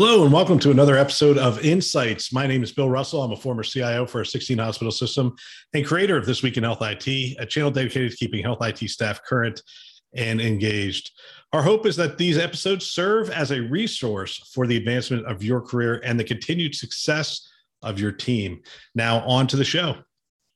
Hello, and welcome to another episode of Insights. My name is Bill Russell. I'm a former CIO for a 16 hospital system and creator of This Week in Health IT, a channel dedicated to keeping health IT staff current and engaged. Our hope is that these episodes serve as a resource for the advancement of your career and the continued success of your team. Now, on to the show.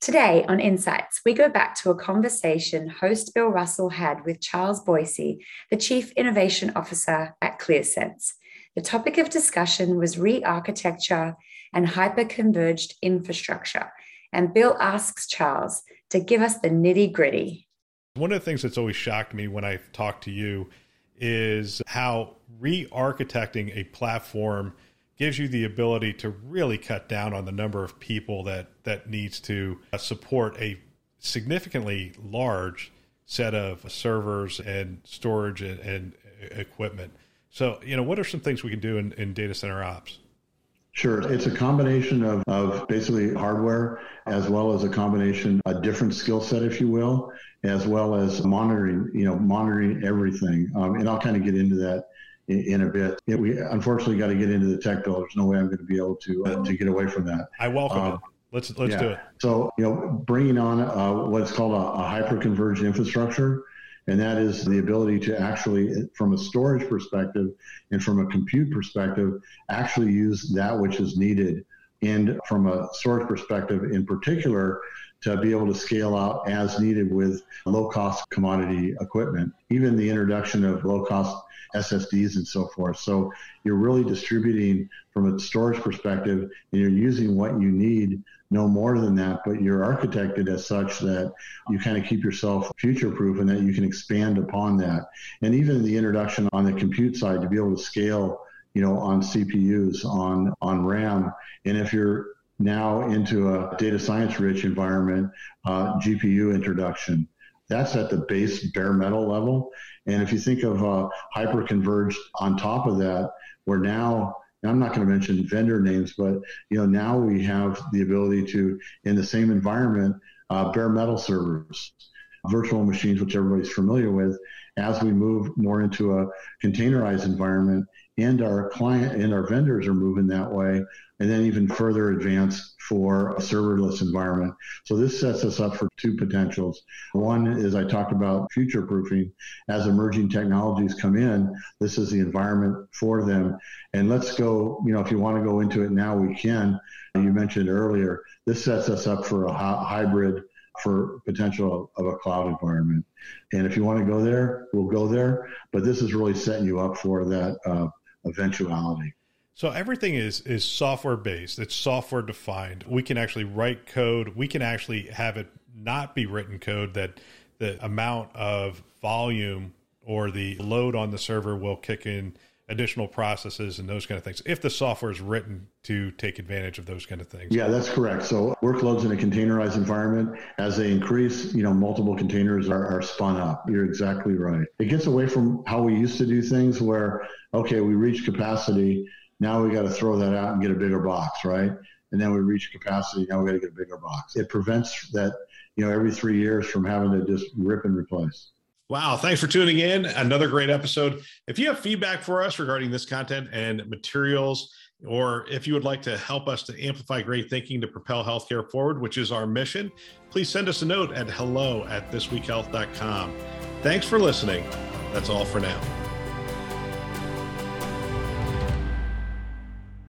Today on Insights, we go back to a conversation host Bill Russell had with Charles Boicey, the Chief Innovation Officer at Clearsense. The topic of discussion was re architecture and hyper-converged infrastructure. And Bill asks Charles to give us the nitty gritty. One of the things that's always shocked me when I talk to you is how re architecting a platform gives you the ability to really cut down on the number of people that that needs to uh, support a significantly large set of servers and storage and, and equipment. So, you know, what are some things we can do in, in data center ops? Sure. It's a combination of, of basically hardware as well as a combination, a different skill set, if you will, as well as monitoring, you know, monitoring everything. Um, and I'll kind of get into that in, in a bit. It, we unfortunately got to get into the tech bill. There's no way I'm going to be able to uh, to get away from that. I welcome um, it. Let's let's yeah. do it. So you know, bringing on uh, what's called a, a hyper-converged infrastructure, and that is the ability to actually, from a storage perspective and from a compute perspective, actually use that which is needed. And from a storage perspective, in particular, to be able to scale out as needed with low cost commodity equipment, even the introduction of low cost SSDs and so forth. So you're really distributing from a storage perspective and you're using what you need no more than that, but you're architected as such that you kind of keep yourself future proof and that you can expand upon that. And even the introduction on the compute side to be able to scale, you know, on CPUs, on, on RAM. And if you're now into a data science rich environment, uh, GPU introduction. That's at the base bare metal level. And if you think of uh, hyper converged on top of that, we're now I'm not going to mention vendor names, but you know now we have the ability to, in the same environment, uh, bare metal servers, virtual machines, which everybody's familiar with. As we move more into a containerized environment, and our client and our vendors are moving that way, and then even further advanced for a serverless environment. So this sets us up for two potentials. One is I talked about future proofing as emerging technologies come in. This is the environment for them. And let's go, you know, if you want to go into it now, we can. You mentioned earlier, this sets us up for a hybrid for potential of a cloud environment. And if you want to go there, we'll go there. But this is really setting you up for that uh, eventuality. So everything is is software based. It's software defined. We can actually write code. We can actually have it not be written code that the amount of volume or the load on the server will kick in additional processes and those kind of things if the software is written to take advantage of those kind of things. Yeah that's correct. So workloads in a containerized environment as they increase you know multiple containers are, are spun up. You're exactly right. It gets away from how we used to do things where okay we reach capacity now we got to throw that out and get a bigger box right? And then we reach capacity now we got to get a bigger box. It prevents that you know every three years from having to just rip and replace Wow. Thanks for tuning in. Another great episode. If you have feedback for us regarding this content and materials, or if you would like to help us to amplify great thinking to propel healthcare forward, which is our mission, please send us a note at hello at thisweekhealth.com. Thanks for listening. That's all for now.